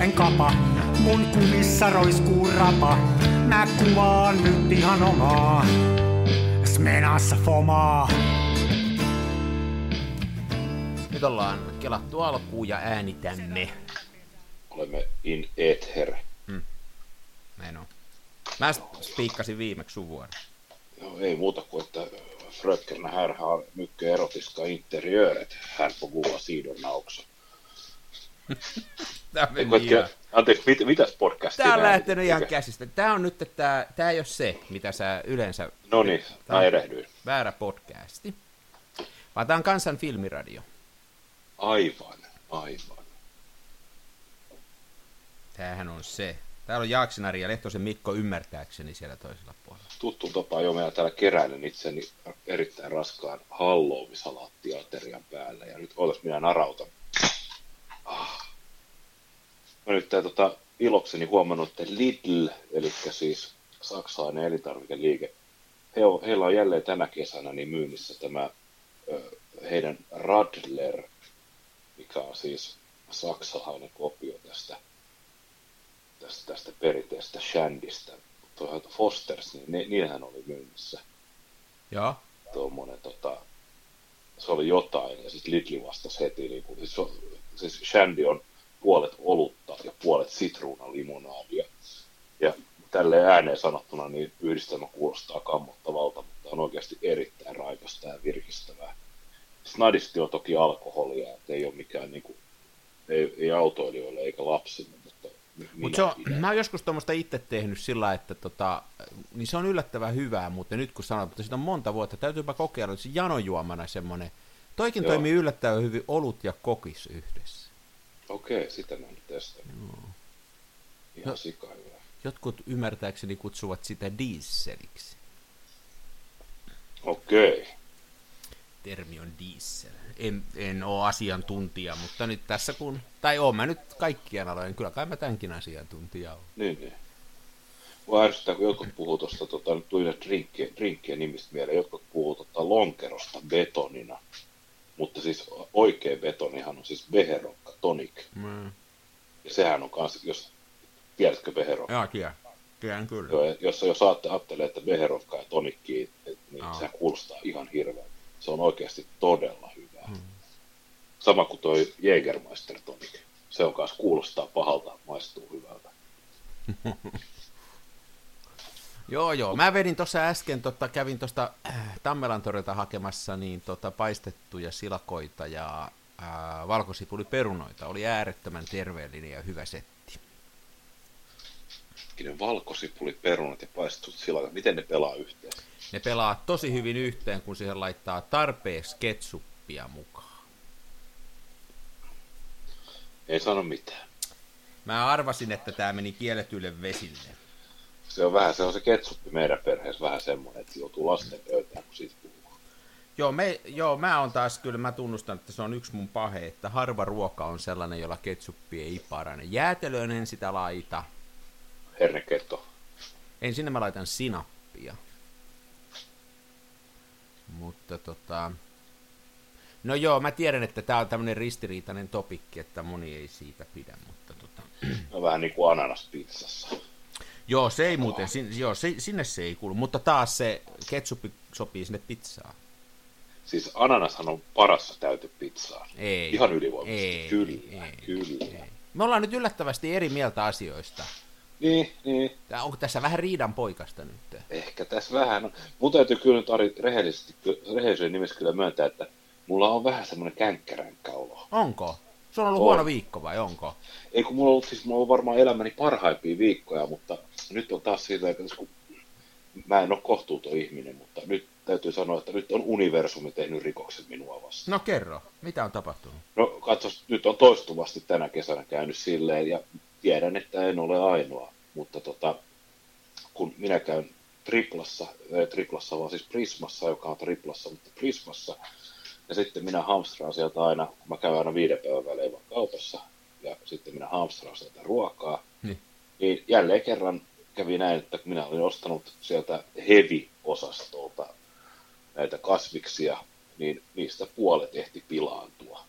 en kapa. Mun kumissa roiskuu rapa. Mä kuvaan nyt ihan omaa. Smenassa fomaa. Nyt ollaan kelattu alkuun ja äänitämme. Olemme in ether. Näin on. Mä spiikkasin viimeksi sun. Joo, ei muuta kuin, että Fröken här har mycket erotiska interiöret här på goa sidorna också. Tää Ei, meni ihan... Anteeksi, mit, mitäs podcastia? Tää on lähtenyt ihan käsistä. Tää on nyt, että tää ei ole se, mitä sä yleensä... No niin, mä erehdyin. Väärä podcasti. Vaan tää on Kansan filmiradio. Aivan, aivan. Tämähän on se. Täällä on Jaaksinari ja Lehtosen Mikko ymmärtääkseni siellä toisella puolella. Tuttu tapa jo meillä täällä keräilen itseni erittäin raskaan halloumi-salaattiaterian päällä. Ja nyt ootas minä narautan. Ah. Mä nyt tää, tota, ilokseni huomannut, että Lidl, eli siis saksalainen elintarvikeliike, he on, heillä on jälleen tänä kesänä niin myynnissä tämä ö, heidän Radler, mikä on siis saksalainen kopio tästä, tästä, tästä perinteisestä Shandista. Tuo Fosters, niin ne, niillähän oli myynnissä Joo. tuommoinen, tota, se oli jotain, ja sitten Lidl vastasi heti, niin kuin, siis, siis Shandy on puolet olutta ja puolet sitruunalimonadia. Ja tälle ääneen sanottuna, niin yhdistelmä kuulostaa kammottavalta, mutta on oikeasti erittäin raikasta ja virkistävää. Snadisti on toki alkoholia, että ei ole mikään niin kuin, ei, ei autoilijoille eikä lapsille, mutta Mutta se on, pidän. mä oon joskus tuommoista itse tehnyt sillä että tota, niin se on yllättävän hyvää, mutta nyt kun sanot, että siitä on monta vuotta, täytyypä kokeilla, että se janojuomana semmoinen. Toikin Joo. toimii yllättävän hyvin olut ja kokis yhdessä. Okei, sitä mä nyt testannut. Ihan No. Jotkut ymmärtääkseni kutsuvat sitä dieseliksi. Okei. Termi on diesel. En, en ole asiantuntija, mutta nyt tässä kun, tai oon mä nyt kaikkien alojen, kyllä kai mä tämänkin asiantuntija on. Niin, niin. Mua ärsyttää, kun jotkut puhuu tuosta, tota, tuli drinkkien, drinkkien nimistä mieleen, jotkut puhuu tota, lonkerosta betonina. Mutta siis oikea betonihan on siis beherokka tonic. Mm. Ja sehän on kans, jos tiedätkö beherokka? Joo, tiedän. Tiedän kyllä. Joo, jos, jos saatte ajattelee, että beherokka ja tonikki, niin Joo. sehän kuulostaa ihan hirveän. Se on oikeasti todella hyvää. Hmm. Sama kuin toi Jägermeister tonic. Se on kanssa kuulostaa pahalta, maistuu hyvältä. Joo, joo. Mä vedin tuossa äsken, tota, kävin tuosta äh, Tammelan torilta hakemassa niin tota, paistettuja silakoita ja äh, valkosipuliperunoita. Oli äärettömän terveellinen ja hyvä setti. Ne valkosipuli, perunat ja paistetut silakat, miten ne pelaa yhteen? Ne pelaa tosi hyvin yhteen, kun siihen laittaa tarpeeksi ketsuppia mukaan. Ei sano mitään. Mä arvasin, että tämä meni kielletyille vesille. Se on vähän, se on se ketsuppi meidän perheessä vähän semmoinen, että se joutuu lasten pöytään, kun siitä puhuu. Joo, me, joo, mä on taas kyllä, mä tunnustan, että se on yksi mun pahe, että harva ruoka on sellainen, jolla ketsuppi ei parane. Jäätelöön en sitä laita. Herneketto. En sinne mä laitan sinappia. Mutta tota... No joo, mä tiedän, että tää on tämmönen ristiriitainen topikki, että moni ei siitä pidä, mutta tota... No vähän niin kuin ananaspizzassa. Joo, se ei muuten, sin, joo, se, sinne se ei kuulu, mutta taas se ketsuppi sopii sinne pizzaan. Siis ananashan on parassa täyty pizzaa. Ei. Ihan ylivoimaisesti. Ei, kyllä, ei, kyllä. Ei. Me ollaan nyt yllättävästi eri mieltä asioista. Niin, niin. Tää, onko tässä vähän riidan poikasta nyt? Ehkä tässä vähän. Mun täytyy kyllä nyt Ari rehellisesti, rehellisyyden nimessä kyllä myöntää, että mulla on vähän semmoinen känkkäränkkä olo. Onko? Se on ollut On. huono viikko vai onko? Ei kun mulla on ollut siis, mulla on varmaan elämäni parhaimpia viikkoja, mutta nyt on taas siitä, että kun mä en ole kohtuuton ihminen, mutta nyt täytyy sanoa, että nyt on universumi tehnyt rikoksen minua vastaan. No kerro, mitä on tapahtunut? No katsos, nyt on toistuvasti tänä kesänä käynyt silleen ja tiedän, että en ole ainoa, mutta tota, kun minä käyn triplassa, ei triplassa vaan siis Prismassa, joka on triplassa, mutta Prismassa, ja sitten minä hamstraan sieltä aina, mä käyn aina viiden päivän välein vaan kaupassa, ja sitten minä hamstraan sieltä ruokaa, Niin. niin jälleen kerran kävi näin, että minä olin ostanut sieltä heavy-osastolta näitä kasviksia, niin niistä puolet ehti pilaantua.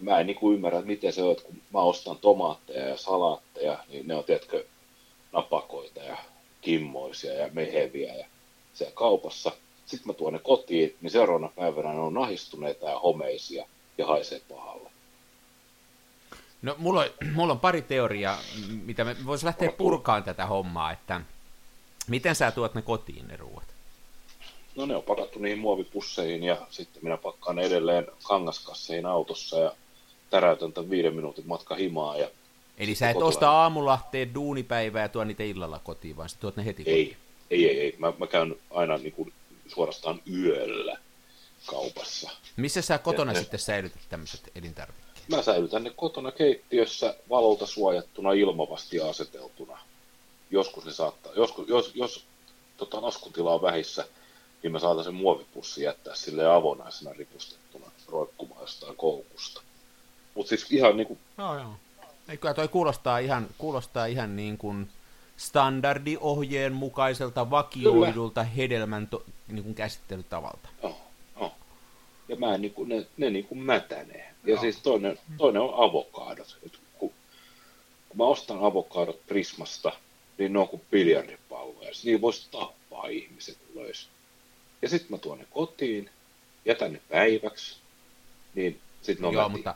Mä en niin kuin ymmärrä, että miten se on, että kun mä ostan tomaatteja ja salaatteja, niin ne on, tiedätkö, napakoita ja kimmoisia ja meheviä ja siellä kaupassa. Sitten mä tuon ne kotiin, niin seuraavana päivänä ne on nahistuneita ja homeisia ja haisee pahalle. No, mulla on, mulla on pari teoriaa, mitä me voisi lähteä purkaan tätä hommaa, että miten sä tuot ne kotiin ne ruuat? No ne on pakattu niihin muovipusseihin ja sitten minä pakkaan ne edelleen kangaskasseihin autossa ja täräytän tämän viiden minuutin matka himaa. Ja Eli sä et kotilaan. osta aamulla, tee duunipäivää ja tuo niitä illalla kotiin, vaan sä tuot ne heti ei, kotiin? Ei, ei, ei. Mä, mä käyn aina niin kuin suorastaan yöllä kaupassa. Missä sä kotona ja, sitten säilytät tämmöiset elintarvikkeet? Mä säilytän ne kotona keittiössä valolta suojattuna ilmavasti aseteltuna. Joskus ne saattaa, joskus, jos, jos tota, laskutila on vähissä, niin mä saatan sen muovipussi jättää sille avonaisena ripustettuna roikkumaan jostain koukusta. Mutta siis ihan niin kuin... Joo, joo. Ei, kyllä toi kuulostaa ihan, kuulostaa ihan niin kuin standardiohjeen mukaiselta vakioidulta kyllä. hedelmän to, niin kuin käsittelytavalta. Joo, joo. Ja mä niin kuin, ne, ne niin kuin mätänee. Ja joo. siis toinen, toinen on avokaadot. Et kun, kun mä ostan avokaadot Prismasta, niin ne on kuin biljardipalloja. Niin voisi tappaa ihmiset löys. Ja sitten mä tuon ne kotiin, jätän ne päiväksi, niin sitten on Joo, mutta,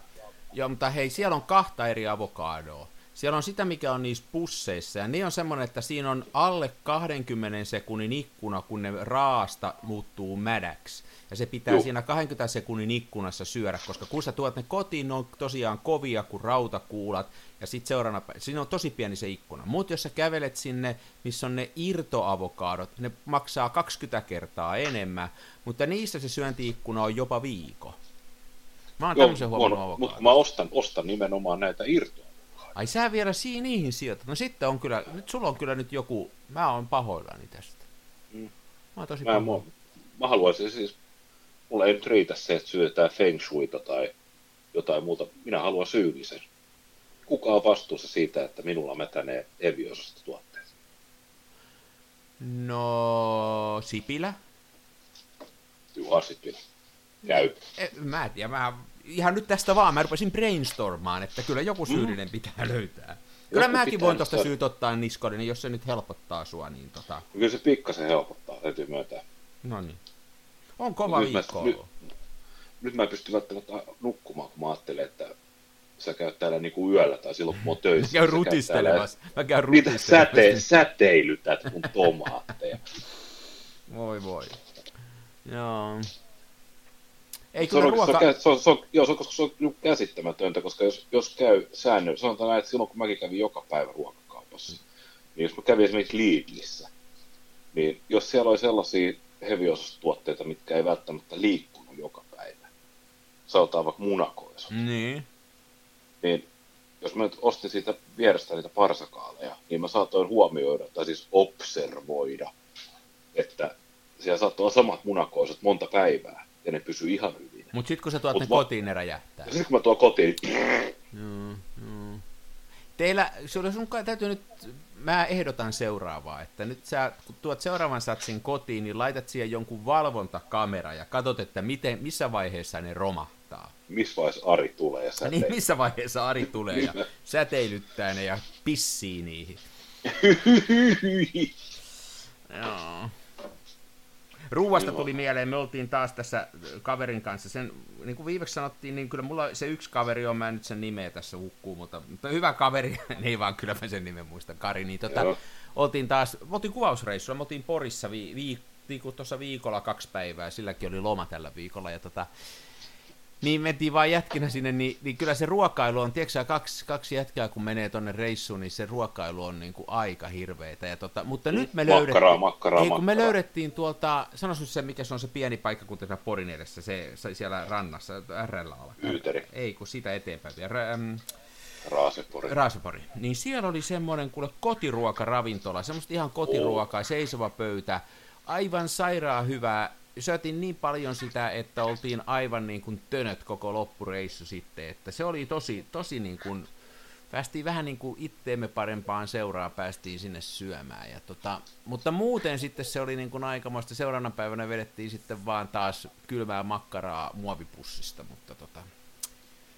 joo, mutta hei, siellä on kahta eri avokadoa. Siellä on sitä, mikä on niissä pusseissa, ja ne on semmoinen, että siinä on alle 20 sekunnin ikkuna, kun ne raasta muuttuu mädäksi. Ja se pitää Juh. siinä 20 sekunnin ikkunassa syödä, koska kun sä tuot ne kotiin, ne on tosiaan kovia kuin rautakuulat, ja sitten seuraavana päivänä, siinä on tosi pieni se ikkuna. Mutta jos sä kävelet sinne, missä on ne irtoavokaadot, ne maksaa 20 kertaa enemmän, mutta niissä se syöntiikkuna on jopa viikko. Mä oon tämmöisen huomannut Mutta mä ostan, ostan nimenomaan näitä irtoa. Ai sä vielä siihen niihin sijoitat. No sitten on kyllä, nyt sulla on kyllä nyt joku, mä oon pahoillani tästä. Mm. Mä oon tosi mä, mä, mä haluaisin siis, mulla ei nyt riitä se, että syötetään feng shuita tai jotain muuta. Minä haluan syyllisen. Kuka on vastuussa siitä, että minulla mätänee eviosasta tuotteet? No, Sipilä. Juha Sipilä. Käy. E, mä en tiedä, mä ihan nyt tästä vaan, mä rupesin brainstormaan, että kyllä joku mm. syyllinen mm. pitää löytää. Kyllä joku mäkin voin tuosta syyt ottaa niskoiden, niin jos se nyt helpottaa sua, niin tota... Kyllä se pikkasen helpottaa, täytyy myöntää. No niin. On kova nyt viikko mä, nyt, nyt, mä pystyn välttämättä nukkumaan, kun mä ajattelen, että sä käyt täällä niinku yöllä tai silloin, kun mä oon töissä. Mä käyn rutistelemassa. Mä käyn rutistelemassa. Niitä säte, säteilytät mun tomaatteja. Voi voi. Joo. Ei se, on, ruoka... se, on, se, on, se, on, joo, se on, koska se on niinku käsittämätöntä, koska jos, jos käy säännöllä, sanotaan näin, että silloin kun mäkin kävin joka päivä ruokakaupassa, mm. niin jos mä kävin esimerkiksi Lidlissä, niin jos siellä oli sellaisia heviosastuotteita, mitkä ei välttämättä liikkunut joka päivä, sanotaan vaikka munakoisu, niin. niin jos mä nyt ostin siitä vierestä niitä parsakaaleja, niin mä saatoin huomioida, tai siis observoida, että siellä saattoi olla samat munakoisut monta päivää ja ne pysyy ihan hyvin. Mutta sitten kun sä tuot Mut ne mä... kotiin, ne räjähtää. Sitten kun mä tuon kotiin, niin... Teillä, sulla sun täytyy nyt, mä ehdotan seuraavaa, että nyt sä, kun tuot seuraavan satsin kotiin, niin laitat siihen jonkun valvontakamera ja katsot, että miten, missä vaiheessa ne romahtaa. Missä vaiheessa Ari tulee ja säteilyttää. Niin, missä vaiheessa Ari tulee ja säteilyttää ne ja pissii niihin. Joo. Ruuasta tuli mieleen, me oltiin taas tässä kaverin kanssa, sen, niin kuin viimeksi sanottiin, niin kyllä mulla se yksi kaveri on, mä en nyt sen nimeä tässä hukkuu, mutta, mutta hyvä kaveri, ei vaan kyllä mä sen nimen muistan, Kari, niin tota, oltiin taas, me oltiin kuvausreissulla, me oltiin Porissa vi, vi, vi, tuossa viikolla kaksi päivää, silläkin oli loma tällä viikolla, ja tota, niin mentiin vaan jätkinä sinne, niin, niin kyllä se ruokailu on, tiedätkö kaksi, kaksi jätkää kun menee tonne reissuun, niin se ruokailu on niin kuin aika hirveetä. Ja tota, mutta nyt me löydettiin, makkaraa, makkaraa, ei, kun makkaraa. me löydettiin tuolta, sanoisin se mikä se on se pieni paikka, kun tässä Porin edessä, se, se siellä rannassa, RL alkaa. Yyteri. Ei, kun sitä eteenpäin vielä. Ähm, Raasepori. Raasepori. Niin siellä oli semmoinen kuule kotiruokaravintola, semmoista ihan kotiruokaa, oh. seisova pöytä, aivan sairaan hyvää syötiin niin paljon sitä, että oltiin aivan niin kuin tönöt koko loppureissu sitten, että se oli tosi, tosi niin kuin, päästiin vähän niin kuin itteemme parempaan seuraa, päästiin sinne syömään. Ja tota, mutta muuten sitten se oli niin kuin aikamoista. Seuraavana päivänä vedettiin sitten vaan taas kylmää makkaraa muovipussista, mutta tota,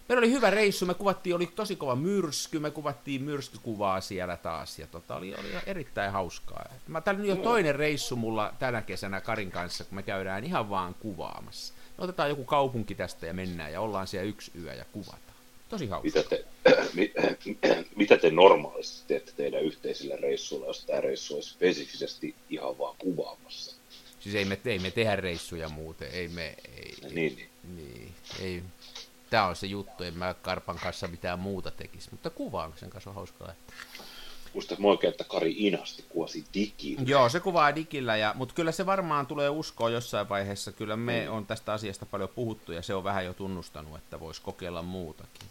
Meillä oli hyvä reissu, me kuvattiin, oli tosi kova myrsky, me kuvattiin myrskykuvaa siellä taas, ja tota, oli, oli erittäin hauskaa. Mä, tää on jo toinen reissu mulla tänä kesänä Karin kanssa, kun me käydään ihan vaan kuvaamassa. Me otetaan joku kaupunki tästä ja mennään, ja ollaan siellä yksi yö ja kuvataan. Tosi hauskaa. Mitä te, mitä te normaalisti teette teidän yhteisillä reissuilla, jos tämä reissu olisi spesifisesti ihan vaan kuvaamassa? Siis ei me, ei me tehdä reissuja muuten, ei me... Ei, niin, niin. niin ei, tämä on se juttu, en mä Karpan kanssa mitään muuta tekisi, mutta kuvaan sen kanssa on hauskaa. Muistat oikein, että Kari Inasti kuvasi digillä. Joo, se kuvaa digillä, ja, mutta kyllä se varmaan tulee uskoa jossain vaiheessa. Kyllä me mm. on tästä asiasta paljon puhuttu, ja se on vähän jo tunnustanut, että voisi kokeilla muutakin.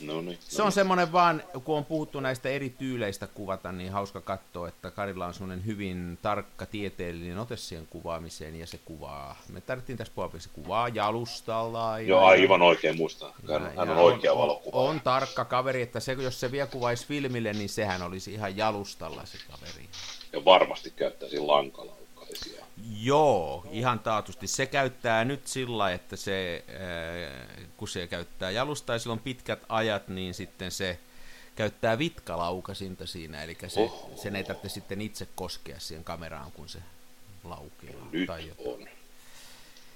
No niin, se on semmoinen vaan, kun on puhuttu näistä eri tyyleistä kuvata, niin hauska katsoa, että Karilla on semmoinen hyvin tarkka tieteellinen ote siihen kuvaamiseen, ja se kuvaa, me tarvittiin tässä puolella, se kuvaa jalustalla. Joo, aivan oikein muista. Hän, hän on oikea on, valokuva. On, on tarkka kaveri, että se, jos se vielä kuvaisi filmille, niin sehän olisi ihan jalustalla se kaveri. Ja varmasti käyttäisi lankalla. Joo, ihan taatusti. Se käyttää nyt sillä, että se, kun se käyttää jalusta ja on pitkät ajat, niin sitten se käyttää vitkalaukasinta siinä, eli se, sen ei tarvitse sitten itse koskea siihen kameraan, kun se laukeaa. Nyt tai on.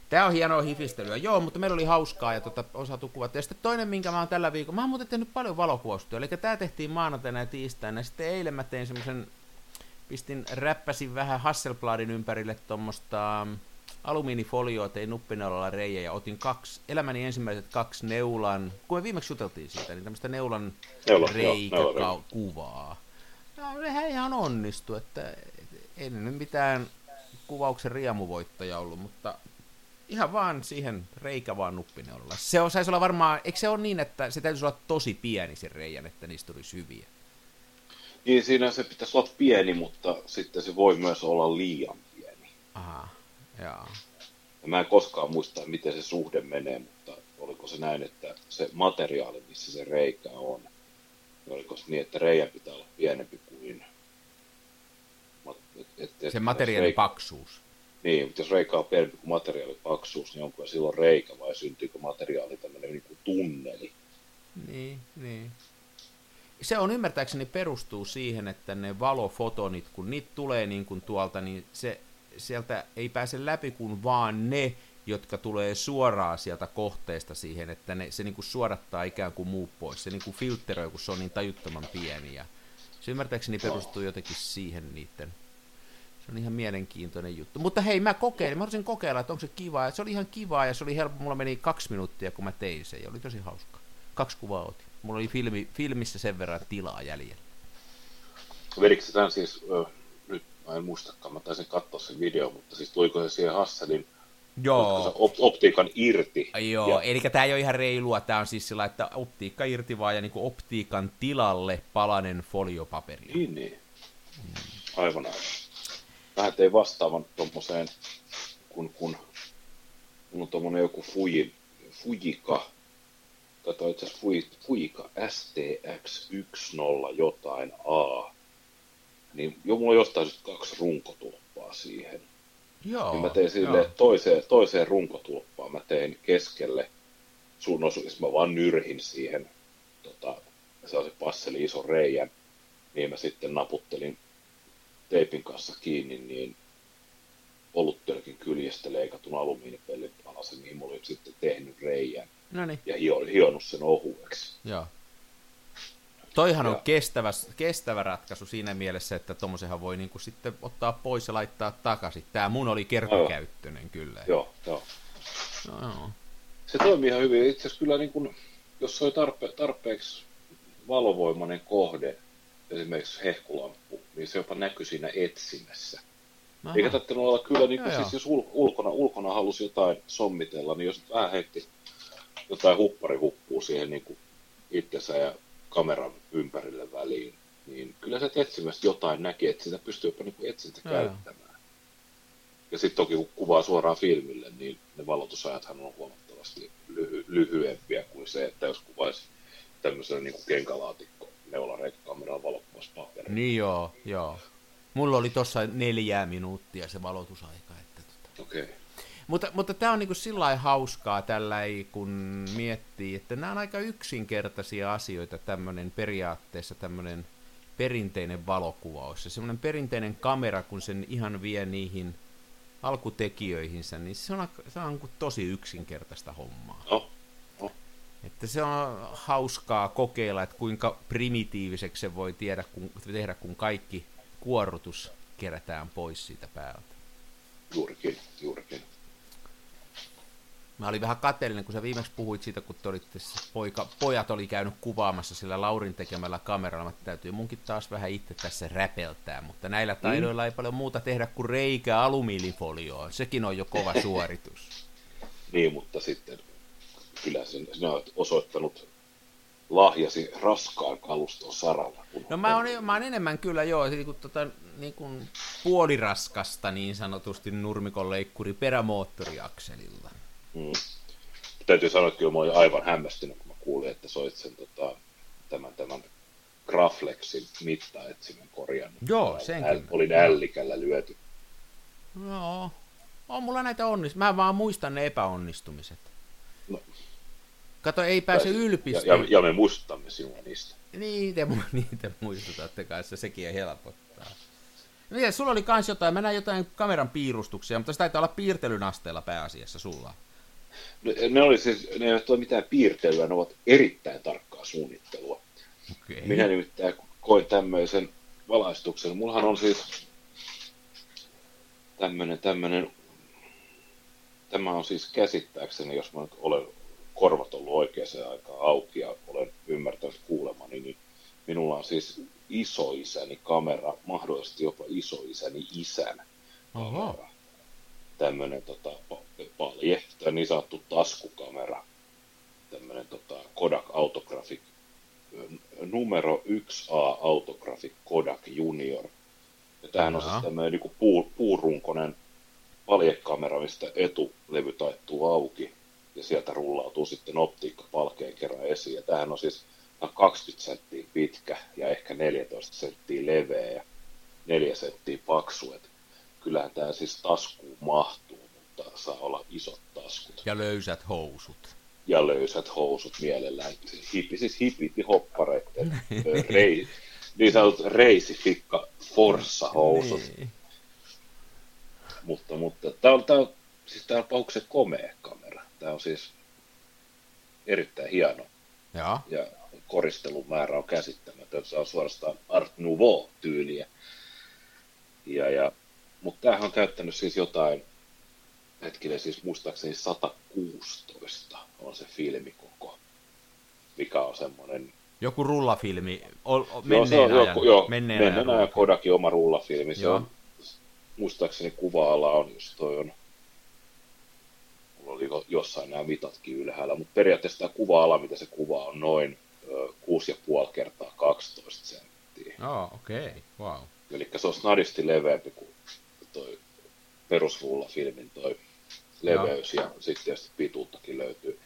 Tämä on hienoa hifistelyä. Joo, mutta meillä oli hauskaa ja tota, osattu kuvata. Ja sitten toinen, minkä mä oon tällä viikolla, mä oon muuten tehnyt paljon valokuvaustyötä, eli tämä tehtiin maanantaina ja tiistaina. Ja sitten eilen mä tein semmoisen pistin, räppäsin vähän Hasselbladin ympärille tuommoista mm, alumiinifolioa, tein nuppineulolla reijä ja otin kaksi, elämäni ensimmäiset kaksi neulan, kun me viimeksi juteltiin siitä, niin tämmöistä neulan Neula, reikäkuvaa. No, sehän ihan onnistu, että ei nyt mitään kuvauksen riemuvoittaja ollut, mutta ihan vaan siihen reikä vaan nuppineulolla. Se on, saisi olla varmaan, eikö se ole niin, että se täytyisi olla tosi pieni sen reijän, että niistä tulisi hyviä? Niin siinä se pitäisi olla pieni, mutta sitten se voi myös olla liian pieni. Aha, joo. Ja mä en koskaan muista, miten se suhde menee, mutta oliko se näin, että se materiaali, missä se reikä on, niin oliko se niin, että reijän pitää olla pienempi kuin... Et, et, et, se materiaalin reikä... paksuus. Niin, mutta jos reikä on pienempi kuin materiaalin paksuus, niin onko silloin reikä vai syntyykö materiaali tämmöinen niin kuin tunneli? Niin, niin se on ymmärtääkseni perustuu siihen, että ne valofotonit, kun niitä tulee niin kuin tuolta, niin se, sieltä ei pääse läpi kuin vaan ne, jotka tulee suoraan sieltä kohteesta siihen, että ne, se niin kuin suodattaa ikään kuin muu pois. Se niin kuin filtteroi, kun se on niin tajuttoman pieni. Ja se ymmärtääkseni perustuu jotenkin siihen niiden. Se on ihan mielenkiintoinen juttu. Mutta hei, mä kokeilin, mä haluaisin kokeilla, että onko se kiva. Ja se oli ihan kiva ja se oli helppo. Mulla meni kaksi minuuttia, kun mä tein sen ja oli tosi hauska. Kaksi kuvaa otin. Mulla oli filmi, filmissä sen verran tilaa jäljellä. Vedikö tämän siis, ö, nyt mä en muistakaan, mä taisin katsoa sen video, mutta siis tuliko se siihen Hasselin Joo. Op- optiikan irti. Joo, ja... eli tämä ei ole ihan reilua, tämä on siis sillä, että optiikka irti vaan ja niin optiikan tilalle palanen foliopaperi. Niin, niin. Mm. Aivan aivan. Vähän tein vastaavan tuommoiseen, kun, kun kun on tuommoinen joku Fuji, Fujika tai itse asiassa Fuika STX10 jotain A, niin jo mulla on jostain kaksi runkotulppaa siihen. Joo, niin mä tein sille toiseen, toiseen runkotulppaan, mä tein keskelle sun osuus, mä vaan nyrhin siihen tota, se passeli iso reijän, niin mä sitten naputtelin teipin kanssa kiinni, niin oluttölkin kyljestä leikatun alumiinipellin alasen, niin mulla oli sitten tehnyt reijän. Noniin. Ja hio, hionut sen ohueksi. Joo. Toihan ja. on kestävä, kestävä ratkaisu siinä mielessä, että tommosenhan voi niinku sitten ottaa pois ja laittaa takaisin. Tämä mun oli kertakäyttöinen kyllä. Joo, joo. No, joo. Se toimii ihan hyvin. Itse asiassa kyllä, niin kun, jos se on tarpe, tarpeeksi valovoimainen kohde, esimerkiksi hehkulamppu, niin se jopa näkyy siinä etsimessä. Aha. Eikä tarvitse olla kyllä, niin kuin, siis jos ulkona, ulkona halusi jotain sommitella, niin jos vähän heitti jotain huppari huppuu siihen niin kuin itsensä ja kameran ympärille väliin, niin kyllä se etsimässä jotain näki, että sitä pystyy jopa niin kuin etsintä käyttämään. Ja sitten toki kun kuvaa suoraan filmille, niin ne valotusajathan on huomattavasti lyhy- lyhyempiä kuin se, että jos kuvaisi tämmöisellä niin kenkälaatikko neulareikkameralla valokuvassa paperilla. Niin joo, joo. Mulla oli tuossa neljää minuuttia se valotusaika. Että tota. Okei. Okay. Mutta, mutta tämä on niin sillä lailla hauskaa tällä kun miettii, että nämä on aika yksinkertaisia asioita, tämmöinen periaatteessa tämmöinen perinteinen valokuvaus. Ja semmoinen perinteinen kamera, kun sen ihan vie niihin alkutekijöihinsä, niin se on, se on tosi yksinkertaista hommaa. Oh. Oh. Että se on hauskaa kokeilla, että kuinka primitiiviseksi se voi tiedä, kun, tehdä, kun kaikki kuorrutus kerätään pois siitä päältä. Juurikin, juurikin. Mä olin vähän kateellinen, kun sä viimeksi puhuit siitä, kun te olitte, poika, pojat oli käynyt kuvaamassa sillä Laurin tekemällä kameralla. että täytyy munkin taas vähän itse tässä räpeltää, mutta näillä mm. taidoilla mm. ei paljon muuta tehdä kuin reikä alumiinifolioon. Sekin on jo kova suoritus. niin, mutta sitten kyllä sen, sinä olet osoittanut lahjasi raskaan kaluston saralla. No mä oon, mä oon enemmän kyllä joo, niin kuin, tota, niin kuin puoliraskasta niin sanotusti nurmikon leikkuri perämoottoriakselilla. Mm. Täytyy sanoa, että kyllä mä olin aivan hämmästynyt, kun mä kuulin, että soit sen tota, tämän, tämän Graflexin mittaetsimen korjannut. Joo, sen Äl, Oli ällikällä lyöty. Joo, on mulla näitä onnistumisia. Mä vaan muistan ne epäonnistumiset. No. Kato, ei pääse ylpistä. Ja, ja, ja, me muistamme sinua niistä. Niitä, niitä muistutatte kanssa, sekin helpottaa. Miten, sulla oli kans jotain, mä näin jotain kameran piirustuksia, mutta se taitaa olla piirtelyn asteella pääasiassa sulla. Ne, oli siis, ne eivät ole mitään piirtelyä, ne ovat erittäin tarkkaa suunnittelua. Okay. Minä nimittäin koin tämmöisen valaistuksen. Mullahan on siis tämmöinen, tämmöinen, tämä on siis käsittääkseni, jos mä nyt olen korvat ollut oikeaan aikaan auki ja olen ymmärtänyt kuulemani, niin minulla on siis isoisäni kamera, mahdollisesti jopa isoisäni isän kamera. Tämmöinen tota, palje, tai niin sanottu taskukamera, tämmöinen tota, Kodak Autographic numero 1A Autographic Kodak Junior. Ja tämähän on siis tämmöinen niin puu, puurunkonen paljekamera, mistä etulevy taittuu auki ja sieltä rullautuu sitten optiikka palkeen kerran esiin. Ja tämähän on siis 20 senttiä pitkä ja ehkä 14 senttiä leveä ja 4 senttiä paksu. Et kyllähän tämä siis taskuun mahtuu, mutta saa olla isot taskut. Ja löysät housut. Ja löysät housut mielellään. Hipi, siis hipiti hoppareiden rei, niin sanotut reisifikka forssa housut. Niin. Mutta, mutta tämä on, tää on, siis on se komea kamera. Tämä on siis erittäin hieno. Ja, ja koristelun määrä on käsittämätön. Se on suorastaan Art Nouveau-tyyliä. Ja, ja, mutta tämähän on käyttänyt siis jotain, hetkinen siis muistaakseni 116 on se filmikoko, mikä on semmoinen... Joku rullafilmi, o, o, menneen joo, ajan. Joku, joo, menneen, menneen ajan Kodakin oma rullafilmi. Se on, muistaakseni kuva-ala on, jos toi on mulla oli jossain nämä mitatkin ylhäällä, mutta periaatteessa tämä kuva-ala, mitä se kuvaa, on noin 6,5 kertaa 12 senttiä. Oh, okei, okay. wow. Eli se on snadisti leveämpi kuin toi perusrullafilmin toi leveys ja, ja sitten tietysti pituuttakin löytyy.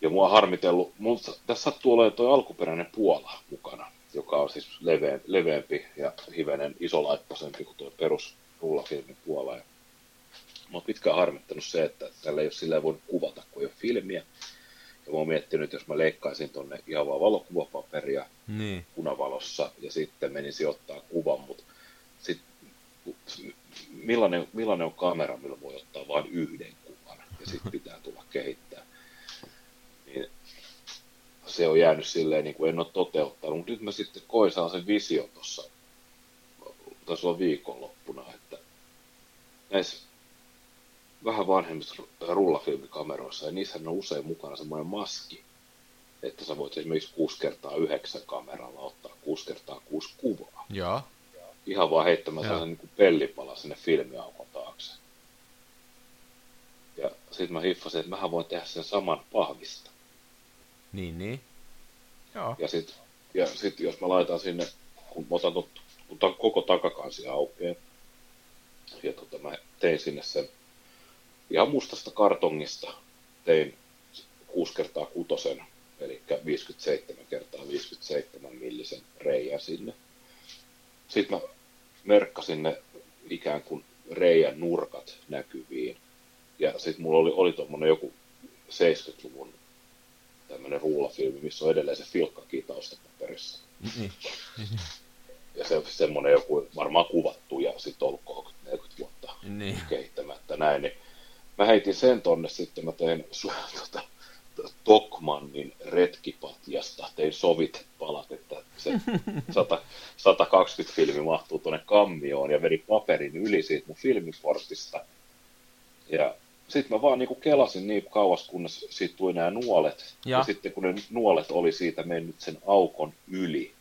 Ja mua on harmitellut, mutta tässä sattuu olemaan toi alkuperäinen Puola mukana, joka on siis leveä, leveämpi ja hivenen isolaippasempi kuin tuo perusrullafilmin Puola. Ja mä oon pitkään harmittanut se, että tällä ei ole sillä voinut kuvata, kun ei ole filmiä. Ja mä oon miettinyt, jos mä leikkaisin tonne ihan vaan valokuvapaperia niin. punavalossa ja sitten menin sijoittaa kuvan, mutta sit, millainen, millainen on kamera, millä voi ottaa vain yhden kuvan ja sitten pitää tulla kehittää. Niin se on jäänyt silleen, niin kuin en ole toteuttanut, mutta nyt mä sitten koin sen visio tuossa, taisi olla viikonloppuna, että näissä vähän vanhemmissa rullafilmikameroissa, ja niissä on usein mukana semmoinen maski, että sä voit esimerkiksi 6 kertaa 9 kameralla ottaa 6 kertaa 6 kuvaa. Joo. Ihan vaan heittämään sellaisen niin kuin pellipala sinne filmiaukon taakse. Ja sitten mä hiffasin, että mähän voin tehdä sen saman pahvista. Niin, niin. Joo. Ja sitten ja sit, jos mä laitan sinne, kun mä otan, otan koko takakansi aukeaa, ja tota, mä tein sinne sen ihan mustasta kartongista tein 6 kertaa kutosen, eli 57 kertaa 57 millisen reijän sinne. Sitten mä merkkasin ne ikään kuin reijän nurkat näkyviin Ja sitten mulla oli, oli tuommoinen joku 70-luvun tämmöinen ruulafilmi, missä on edelleen se filkkakin taustapaperissa. Niin. Ja se on semmoinen joku varmaan kuvattu ja sitten ollut 30-40 vuotta Niin. kehittämättä näin. Niin mä heitin sen tonne sitten, mä tein su- tota, Tokmannin retkipatjasta, tein sovit palat, että se 100, 120 filmi mahtuu tuonne kammioon ja vedin paperin yli siitä mun filmiportista. Ja sitten mä vaan niinku kelasin niin kauas, kunnes siitä tuli nämä nuolet. Ja. Ja. sitten kun ne nuolet oli siitä mennyt sen aukon yli,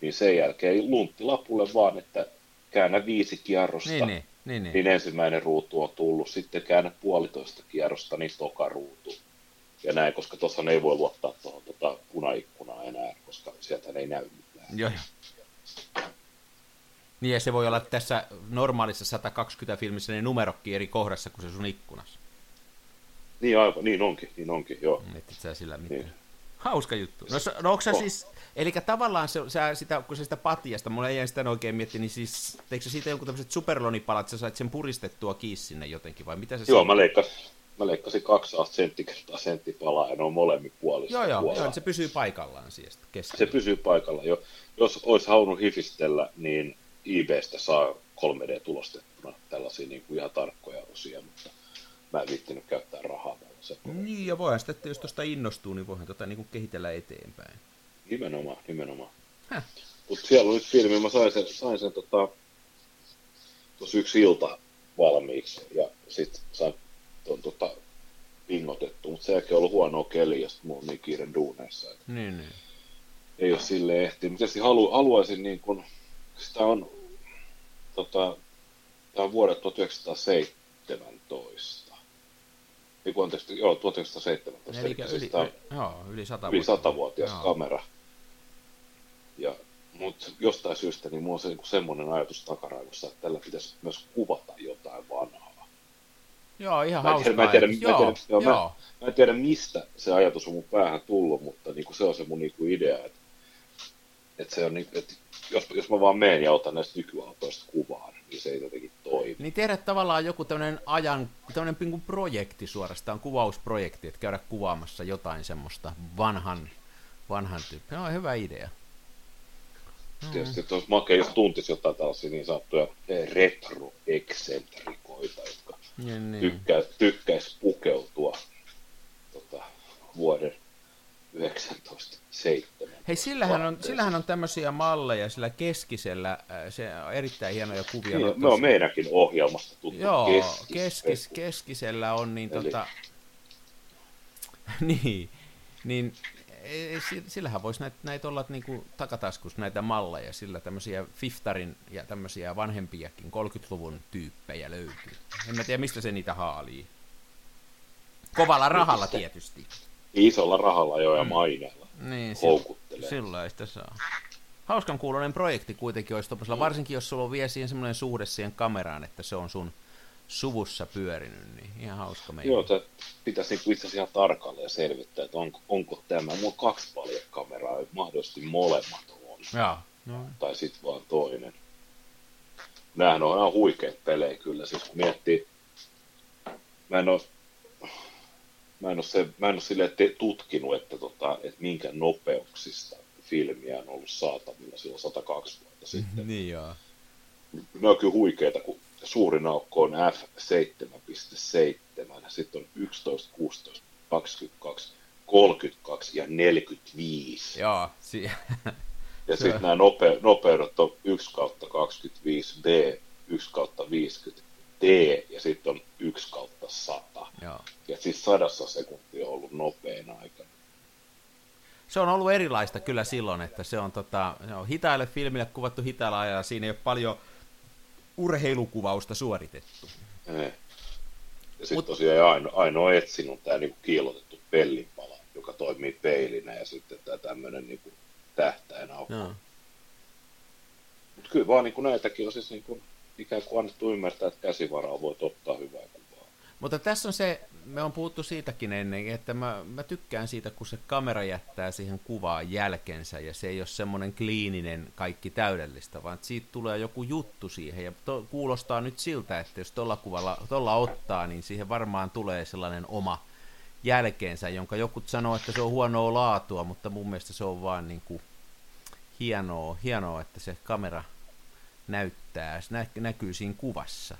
niin sen jälkeen lunttilapulle vaan, että käännä viisi kierrosta. Niin, niin, niin, niin. Niin ensimmäinen ruutu on tullut, sitten käännä puolitoista kierrosta, niin toka ruutu. Ja näin, koska tuossa ei voi luottaa tuohon tota punaikkunaa enää, koska sieltä ei näy mitään. Joo. Niin ja se voi olla tässä normaalissa 120 filmissä ne numerokki eri kohdassa kuin se sun ikkunassa. Niin aivan, niin onkin, niin onkin, joo. Et et sä sillä mitään. Niin. Hauska juttu. No, no onko sä Oh. siis, eli tavallaan se, sä sitä, kun sä sitä patjasta, mulla ei sitä oikein miettiä, niin siis teikö sä siitä jonkun tämmöiset superlonipalat, että sä sait sen puristettua kiinni sinne jotenkin, vai mitä se Joo, mä leikkasin, mä leikkasin kaksi sentti kertaa senttipalaa ja ne on molemmin puolissa. Joo, joo, puolella. joo, se pysyy paikallaan sitten keskellä. se pysyy paikalla. Jo. Jos olisi halunnut hifistellä, niin eBaystä saa 3D-tulostettuna tällaisia niin kuin ihan tarkkoja osia, mutta mä en viittinyt käyttää rahaa tällaiseen. Niin, ja voihan sitten, että jos tuosta innostuu, niin voihan tota niin kehitellä eteenpäin. Nimenomaan, nimenomaan. Häh. Mutta siellä on nyt filmi, mä sain sen, sain sen tota, tuossa yksi ilta valmiiksi ja sitten sain ton, tota, pingotettu, mutta sen jälkeen on ollut huonoa keliä ja sitten mulla on niin kiire duuneissa, että Niin, niin. ei ole silleen ehtinyt. Mutta tietysti halu, haluaisin niin kun, sitä on, tota, tämä on vuodet 1917. Ei kun anteeksi, joo, 1917. Eli Eli yli, siis on yli, joo, yli sata yli vuotta. satavuotias Joo. kamera. Ja, mutta jostain syystä niin mulla on se, niin semmoinen ajatus takaraivossa, että tällä pitäisi myös kuvata. Joo, ihan Mä en tiedä, mä en tiedä, mä joo, tiedä, joo, mä- joo. Mä en tiedä, mistä se ajatus on mun päähän tullut, mutta niin kuin se on se mun niin kuin idea, että, että, se on niin, että jos, jos mä vaan menen ja otan näistä nykyautoista kuvaan, niin se ei jotenkin toimi. Niin tehdä tavallaan joku tämmöinen ajan, tämmöinen niin projekti suorastaan, kuvausprojekti, että käydä kuvaamassa jotain semmoista vanhan, vanhan tyyppi. No, hyvä idea. Mm. Tietysti, että olisi makea, jos tuntisi jotain tällaisia niin sanottuja retroeksentrikoita, jotka Niin, niin. tykkää, tykkäisi pukeutua tota, vuoden 1907. Hei, sillähän on, sillähän on tämmöisiä malleja, sillä keskisellä, äh, se on erittäin hienoja kuvia. Niin, on meidänkin ohjelmasta tuttu Joo, keskis, keskis, keskisellä on niin Eli- tota... niin, niin ei- si- sillähän voisi näitä, näitä olla niinku takataskus näitä malleja, sillä tämmöisiä Fiftarin ja tämmöisiä vanhempiakin 30-luvun tyyppejä löytyy. En mä tiedä, mistä se niitä haalii. Kovalla rahalla tietysti. Isolla rahalla jo ja maineella. Niin, Houkuttelee. Sillä sitä saa. Hauskan kuulonen projekti kuitenkin olisi tommosella, varsinkin jos sulla on vielä siihen semmoinen suhde siihen kameraan, että se on sun suvussa pyörinyt, niin ihan hauska meidän. Joo, tämä pitäisi niinku itse asiassa ihan tarkalleen selvittää, että onko, onko tämä. Mulla on kaksi paljon kameraa, mahdollisesti molemmat on. Joo. No. Tai sitten vaan toinen. Nämähän on ihan huikeat pelejä kyllä, siis kun miettii, mä en ole, mä en ole, se, mä en ole silleen te, tutkinut, että, tota, että minkä nopeuksista filmiä on ollut saatavilla silloin 102 vuotta sitten. Niin joo. Ne on kyllä huikeita, kun suurin aukko on F7.7, sitten on 11, 16, 22, 32 ja 45. Joo, si- Ja sitten nämä nope, nopeudet on 1 kautta 25 B, 1 kautta 50 D ja sitten on 1 kautta 100. joo. Ja siis sadassa sekuntia on ollut nopein aika. Se on ollut erilaista kyllä silloin, että se on, tota, se on hitaille filmille kuvattu hitailla ajalla, siinä ei ole paljon urheilukuvausta suoritettu. Eh. Ja sitten Mut- tosiaan ainoa, ainoa etsin on tämä niinku kiilotettu pellinpala, joka toimii peilinä ja sitten tämä tämmöinen niinku tähtäin aukko. Joo. Mutta kyllä vaan niinku näitäkin on siis niinku ikään kuin annettu ymmärtää, että käsivaralla voit ottaa hyvää. Mutta tässä on se, me on puhuttu siitäkin ennen, että mä, mä tykkään siitä, kun se kamera jättää siihen kuvaan jälkensä, ja se ei ole semmoinen kliininen kaikki täydellistä, vaan siitä tulee joku juttu siihen, ja to, kuulostaa nyt siltä, että jos tuolla kuvalla, tuolla ottaa, niin siihen varmaan tulee sellainen oma jälkeensä, jonka joku sanoo, että se on huonoa laatua, mutta mun mielestä se on vaan niin kuin hienoa, hienoa, että se kamera näyttää, nä, näkyy siinä kuvassa.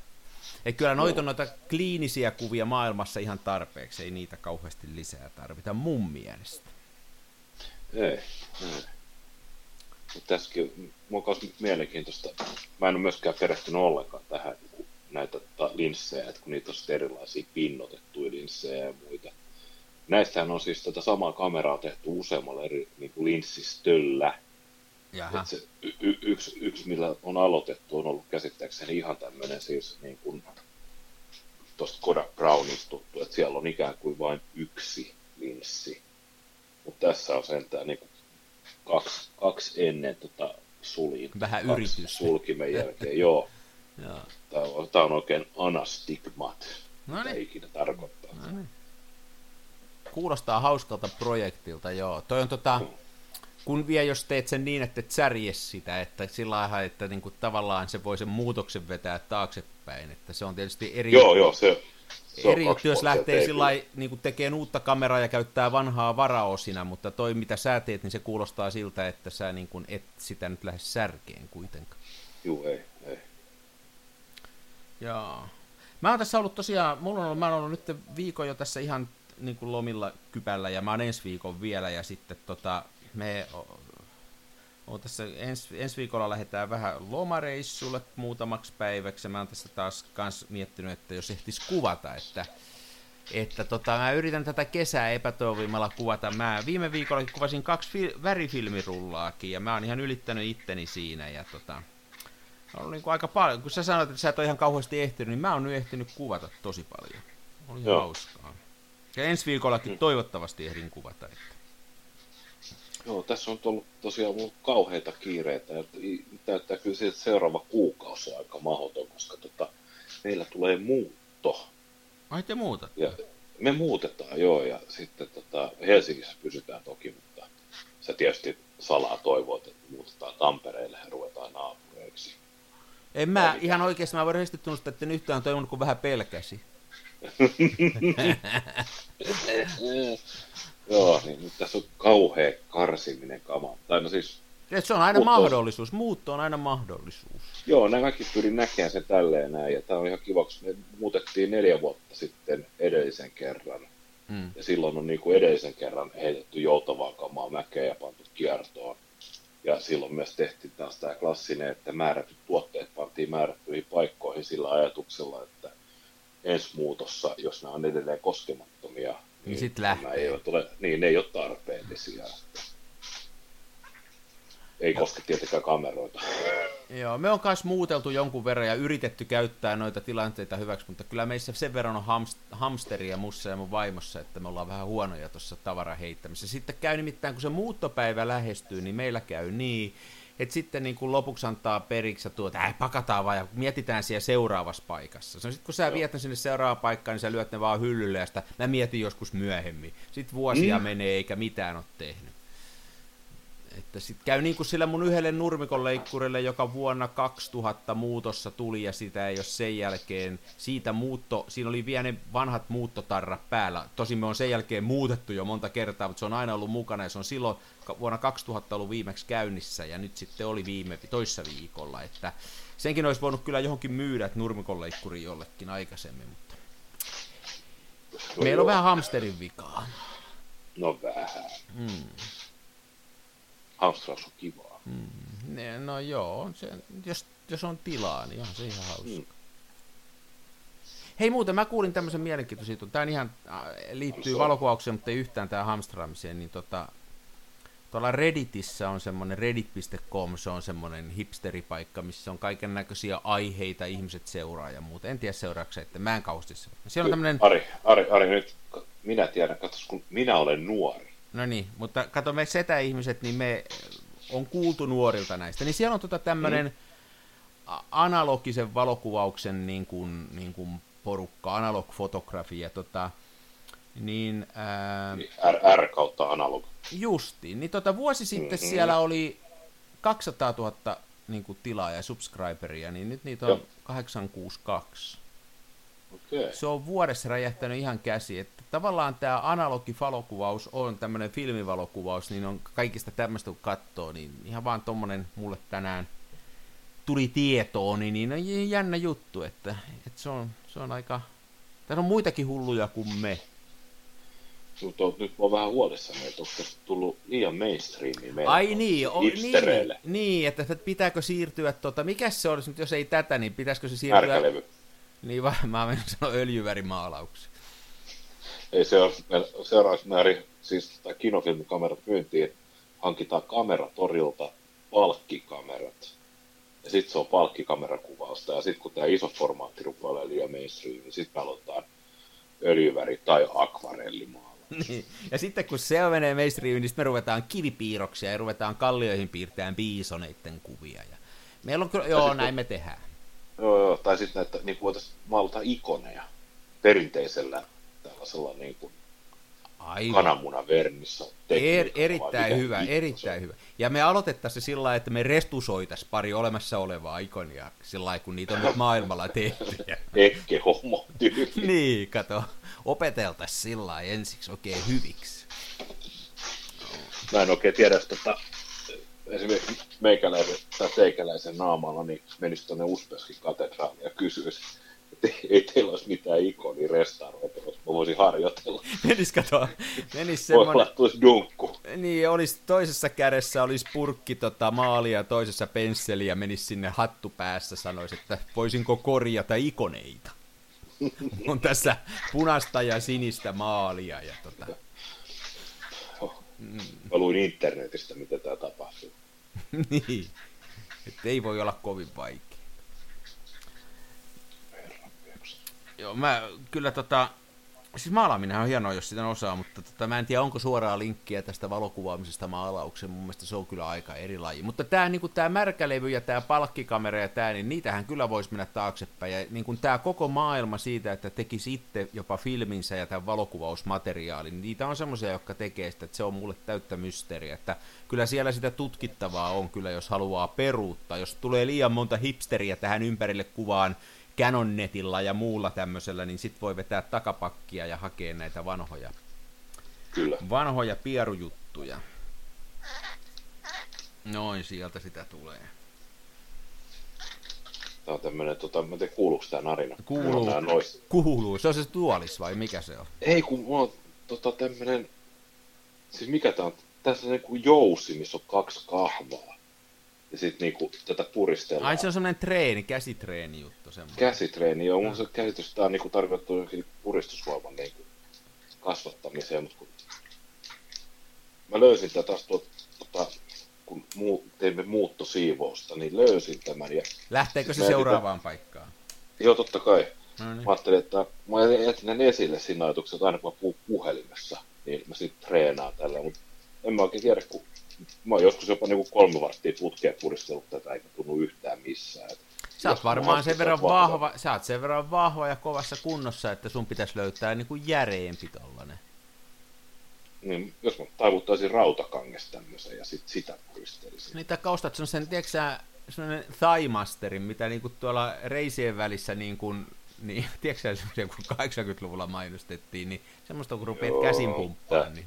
Ja kyllä noita noita kliinisiä kuvia maailmassa ihan tarpeeksi, ei niitä kauheasti lisää tarvita mun mielestä. Ei, ei. Mutta tässäkin mun on mielenkiintoista. Mä en ole myöskään perehtynyt ollenkaan tähän näitä linssejä, että kun niitä on erilaisia pinnotettuja linssejä ja muita. Näistähän on siis tätä samaa kameraa tehty useammalla eri niin kuin linssistöllä. Jaha. se y- y- yksi, yksi, millä on aloitettu, on ollut käsittääkseni ihan tämmöinen siis niin kuin tuosta Kodak Brownista tuttu, että siellä on ikään kuin vain yksi linssi. Mutta tässä on sentään niin kuin kaksi, kaksi ennen tota suliin. Vähän yritys. Sulkimen jälkeen, joo. joo. Tämä, on, tämä on oikein anastigmat. No niin. ikinä tarkoittaa. No niin. Kuulostaa hauskalta projektilta, joo. Toi on tota, mm kun vielä jos teet sen niin, että et särje sitä, että sillä lailla, että niin kuin tavallaan se voi sen muutoksen vetää taaksepäin, että se on tietysti eri... Joo, joo, se, se eri juttu, jos lähtee sillä niin tekemään uutta kameraa ja käyttää vanhaa varaosina, mutta toi mitä sä teet, niin se kuulostaa siltä, että sä niin kuin et sitä nyt lähde särkeen kuitenkaan. Joo, ei, ei. Joo. Mä oon tässä ollut tosiaan, mulla on ollut, mä oon ollut nyt viikon jo tässä ihan niin kuin lomilla kypällä ja mä oon ensi viikon vielä ja sitten tota, me on tässä ensi, ensi viikolla lähdetään vähän lomareissulle muutamaksi päiväksi. Mä oon tässä taas kans miettinyt, että jos ehtis kuvata, että, että tota, mä yritän tätä kesää epätoivimalla kuvata. Mä viime viikolla kuvasin kaksi fi- värifilmirullaakin ja mä oon ihan ylittänyt itteni siinä ja tota, on niin kuin aika paljon. Kun sä sanoit, että sä et ole ihan kauheasti ehtinyt, niin mä oon nyt ehtinyt kuvata tosi paljon. Oli Joo. hauskaa. Ja ensi viikollakin toivottavasti ehdin kuvata. Että. Joo, tässä on ollut tosiaan ollut kauheita kiireitä ja näyttää kyllä siltä, että seuraava kuukausi on aika mahdoton, koska tota, meillä tulee muutto. Ai te muutat? Ja me muutetaan, joo, ja sitten tota, Helsingissä pysytään toki, mutta se tietysti salaa toivoit, että muutetaan Tampereelle ja ruvetaan naapureiksi. En mä, ja ihan oikeasti, mä voin rehellisesti tunnustaa, että nyt on toivonut, kun vähän pelkäsi. Joo, niin nyt tässä on kauhea karsiminen kama. Tai no siis... Et se on aina muutto... mahdollisuus, muutto on aina mahdollisuus. Joo, nämä kaikki pyrin näkemään sen tälleen näin, ja tämä on ihan kiva, koska me muutettiin neljä vuotta sitten edellisen kerran. Mm. Ja silloin on niin kuin edellisen kerran heitetty joutavaa kamaa mäkeä ja pantu kiertoon. Ja silloin myös tehtiin taas tämä klassinen, että määrätyt tuotteet pantiin määrättyihin paikkoihin sillä ajatuksella, että ensi muutossa, jos nämä on edelleen koskemattomia, niin, niin sitten lähtee. Ei ole, niin, ne ei ole tarpeellisia. Ei ja. koske tietenkään kameroita. Joo, me on myös muuteltu jonkun verran ja yritetty käyttää noita tilanteita hyväksi, mutta kyllä meissä sen verran on hamst- hamsteria mussa ja mun vaimossa, että me ollaan vähän huonoja tuossa tavaraheittämisessä. Sitten käy nimittäin, kun se muuttopäivä lähestyy, niin meillä käy niin, että sitten niin kuin lopuksi antaa periksi ja tuo, että äh, pakataan vaan ja mietitään siellä seuraavassa paikassa. Se on sitten kun sä viet sinne seuraavaan paikkaan, niin sä lyöt ne vaan hyllylle ja sitä mä mietin joskus myöhemmin. Sitten vuosia mm. menee eikä mitään ole tehnyt. Että sitten käy niin kuin sillä mun yhdelle nurmikonleikkurille, joka vuonna 2000 muutossa tuli ja sitä ei ole sen jälkeen, siitä muutto, siinä oli vielä ne vanhat muuttotarrat päällä. Tosin me on sen jälkeen muutettu jo monta kertaa, mutta se on aina ollut mukana ja se on silloin vuonna 2000 ollut viimeksi käynnissä ja nyt sitten oli viime toissa viikolla, että senkin olisi voinut kyllä johonkin myydä, nurmikonleikkuri jollekin aikaisemmin, mutta no meillä on vähän hamsterin vikaa. No vähän. Hmm. Hamstraus on kivaa. Hmm. No joo, se, jos, jos on tilaa, niin on se ihan hauska. Hmm. Hei muuten, mä kuulin tämmöisen mielenkiintoisen jutun. Tämä ihan äh, liittyy valokuvaukseen, mutta ei yhtään tähän hamstraamiseen. Niin tota, tuolla Redditissä on semmoinen reddit.com, se on semmoinen hipsteripaikka, missä on kaiken näköisiä aiheita, ihmiset seuraa ja muuta. En tiedä seuraavaksi, että mä en kauheasti Siellä on tämmöinen... Ari, Ari, Ari, nyt minä tiedän, katsos, kun minä olen nuori. No niin, mutta kato me setä-ihmiset, niin me on kuultu nuorilta näistä. Niin siellä on tota tämmöinen mm. analogisen valokuvauksen niin kuin, niin kuin porukka, analog fotografia, tota, niin, ää, R, R kautta analog. justiin, niin tota, vuosi sitten mm-hmm. siellä oli 200 000 niin kuin, tilaa ja subscriberia, niin nyt niitä on Joo. 862. Okei. Se on vuodessa räjähtänyt ihan käsi, että tavallaan tämä analogivalokuvaus on tämmöinen filmivalokuvaus, niin on kaikista tämmöistä kun katsoo, niin ihan vaan tommonen mulle tänään tuli tietoon, niin, niin on jännä juttu, että, että se, on, se on aika, täällä on muitakin hulluja kuin me. Mutta nyt mä oon vähän huolissani, että onko tullut liian mainstreamia meidän Ai niin, o, niin, niin, että pitääkö siirtyä, tota, mikä se olisi nyt, jos ei tätä, niin pitäisikö se siirtyä, Härkälevy. Niin vaan mä menen sanoa öljyvärimaalauksi. Ei se ole, meillä seuraavaksi määrin, siis tämä kinofilmikamerat myyntiin, hankitaan kameratorilta palkkikamerat. Ja sitten se on palkkikamerakuvausta. Ja sitten kun tämä iso formaatti rupeaa liian mainstream, niin sitten aloitetaan öljyväri- tai akvarellimaala. Niin. Ja sitten kun se menee mainstreamiin, niin me ruvetaan kivipiirroksia ja ruvetaan kallioihin piirtämään biisoneiden kuvia. Ja meillä on kyllä, joo, näin me tehdään. Joo, joo. Tai sitten näitä, niin voitaisiin maalata ikoneja perinteisellä tällaisella niin kuin Aivan. kananmunan vernissä. Er, erittäin hyvä, erittäin hyvä. Ja me aloitettaisiin se sillä lailla, että me restusoitaisiin pari olemassa olevaa ikonia sillä lailla, kun niitä on nyt maailmalla tehty. Ekke homo tyyli. niin, kato, opeteltaisiin sillä lailla ensiksi oikein hyviksi. Mä en oikein tiedä, tota, esimerkiksi meikäläisen tai teikäläisen naamalla niin menisi tuonne Uspeskin katedraaliin ja kysyisi, että ei, ei teillä olisi mitään ikoni restauroita, jos mä voisin harjoitella. Menis, kato, menis semmoinen, että olisi dunkku. niin olisi toisessa kädessä olisi purkki tota, maalia ja toisessa pensseli ja menisi sinne hattu päässä, sanoisi, että voisinko korjata ikoneita. on tässä punasta ja sinistä maalia ja tota, Mä luin internetistä, miten tämä tapahtuu. niin, että ei voi olla kovin vaikea. Joo, mä kyllä tota, siis maalaaminen on hienoa, jos sitä osaa, mutta tota, mä en tiedä, onko suoraa linkkiä tästä valokuvaamisesta maalaukseen, mun mielestä se on kyllä aika eri laji. Mutta tämä niinku, tää märkälevy ja tämä palkkikamera ja tämä, niin niitähän kyllä voisi mennä taaksepäin. Ja niinku, tämä koko maailma siitä, että tekisi itse jopa filminsä ja tämän valokuvausmateriaalin, niin niitä on semmoisia, jotka tekee sitä, että se on mulle täyttä mysteeriä. Että kyllä siellä sitä tutkittavaa on kyllä, jos haluaa peruuttaa. Jos tulee liian monta hipsteriä tähän ympärille kuvaan, Canonnetilla ja muulla tämmöisellä, niin sit voi vetää takapakkia ja hakea näitä vanhoja, Kyllä. vanhoja pierujuttuja. Noin, sieltä sitä tulee. Tämä on tämmöinen, tota, mä en tiedä kuuluuko tämä narina. Kuuluu. Kuuluu. Se on se tuolis vai mikä se on? Ei, kun mulla on tota, tämmöinen, siis mikä tää on, tässä on niinku joussi, missä on kaksi kahvaa. Ja sit niinku tätä puristellaan. Ai se on semmoinen treeni, käsitreeni juttu semmoinen. Käsitreeni, joo. Mulla on se käsitys, tää on niinku tarkoitettu johonkin puristusvoiman niinku kasvattamiseen, mutta kun mä löysin tätä taas tuot, tota, kun muu, teimme muuttosiivousta, niin löysin tämän ja Lähteekö se seuraavaan paikkaan? joo totta kai. No niin. Mä ajattelin, että mä jätin ne esille siinä ajatuksessa, että aina kun mä puhun puhelimessa, niin mä sitten treenaan tällä, mutta en mä oikein tiedä, kun mä oon joskus jopa niinku kolme varttia putkeen puristellut tätä, eikä tunnu yhtään missään. Et Sä oot varmaan sen verran vahva. vahva, sä oot sen verran vahva ja kovassa kunnossa, että sun pitäisi löytää niinku järeempi tollanen. Niin, jos mä taivuttaisin rautakanges tämmöisen ja sit sitä puristelisin. Niitä kaustat semmoisen, tiedätkö sä, semmoinen Thaimasterin, mitä niinku tuolla reisien välissä niin kuin, niin, tiedätkö sä kun 80-luvulla mainostettiin, niin semmoista kun rupeat käsin pumppaan, niin.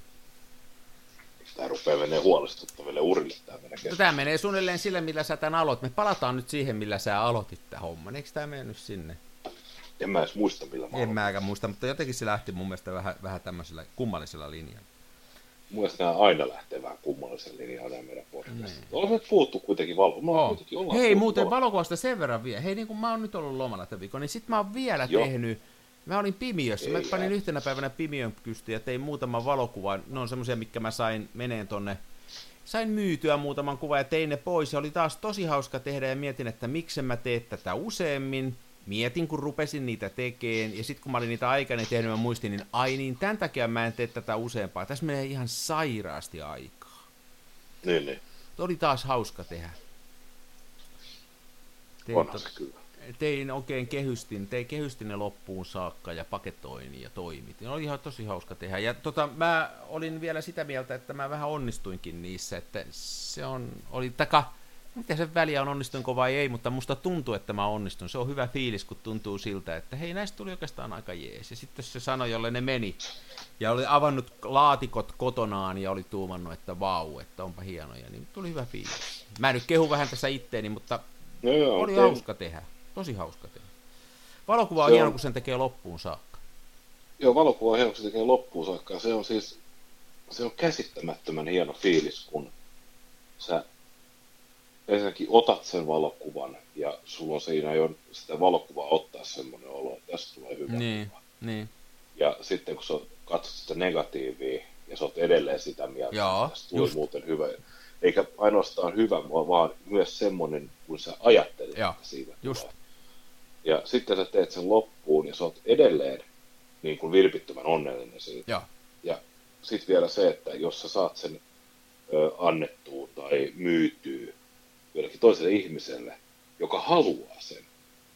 Tää rupeaa menee huolestuttaville urille tää menee tämä menee suunnilleen sille, millä sä tämän aloit. Me palataan nyt siihen, millä sä aloitit tämän homman. Eikö tämä mennyt sinne? En mä edes muista, millä mä En mäkään muista, mutta jotenkin se lähti mun mielestä vähän, vähän tämmöisellä kummallisella linjalla. Mun mielestä nämä aina lähtee vähän kummallisen linjaan nämä meidän podcastit. Ollaan nyt puhuttu kuitenkin valo. Me ollaan Oh. kuitenkin Hei, muuten valo- valokuvasta sen verran vielä. Hei, niin kun mä oon nyt ollut lomalla tämän viikon, niin sit mä oon vielä Joo. tehnyt, mä olin Pimiössä, mä panin yhtenä päivänä Pimiön kystyyn ja tein muutaman valokuvan. Ne on semmoisia, mitkä mä sain meneen tonne sain myytyä muutaman kuvan ja tein ne pois. Ja oli taas tosi hauska tehdä ja mietin, että miksen mä teen tätä useammin. Mietin, kun rupesin niitä tekemään. Ja sitten kun mä olin niitä aikana tehnyt, mä muistin, niin ai niin, tämän takia mä en tee tätä useampaa. Tässä menee ihan sairaasti aikaa. Niin, niin. Oli taas hauska tehdä. Tein Onhan se kyllä. Tein oikein kehystin, tein kehystin ne loppuun saakka ja paketoin ja toimitin. Oli ihan tosi hauska tehdä. Ja tota, mä olin vielä sitä mieltä, että mä vähän onnistuinkin niissä, että se on, oli taka, mitä se väliä on, onnistunko vai ei, mutta musta tuntuu, että mä onnistun. Se on hyvä fiilis, kun tuntuu siltä, että hei, näistä tuli oikeastaan aika jees. Ja sitten se sanoi, jolle ne meni, ja oli avannut laatikot kotonaan ja oli tuumannut, että vau, että onpa hienoja, niin tuli hyvä fiilis. Mä nyt kehu vähän tässä itteeni, mutta no joo, oli hauska tehdä. Tosi hauska tehdä. Valokuva on, on hieno, kun sen tekee loppuun saakka. Joo, valokuva on hieno, kun se tekee loppuun saakka. Se on siis, se on käsittämättömän hieno fiilis, kun sä ensinnäkin otat sen valokuvan ja sulla on siinä jo sitä valokuvaa ottaa semmoinen olo, että tästä tulee hyvä niin, kuva. Niin. Ja sitten kun sä katsot sitä negatiivia ja sä oot edelleen sitä mieltä, Joo, että tästä tulee muuten hyvä. Eikä ainoastaan hyvä, vaan myös semmoinen, kun sä ajattelit, Joo, siitä just. tulee. Ja sitten sä teet sen loppuun ja sä oot edelleen niin kuin vilpittömän onnellinen siitä. Joo. Ja sitten vielä se, että jos sä saat sen ö, annettua tai myytyä jollekin toiselle ihmiselle, joka haluaa sen,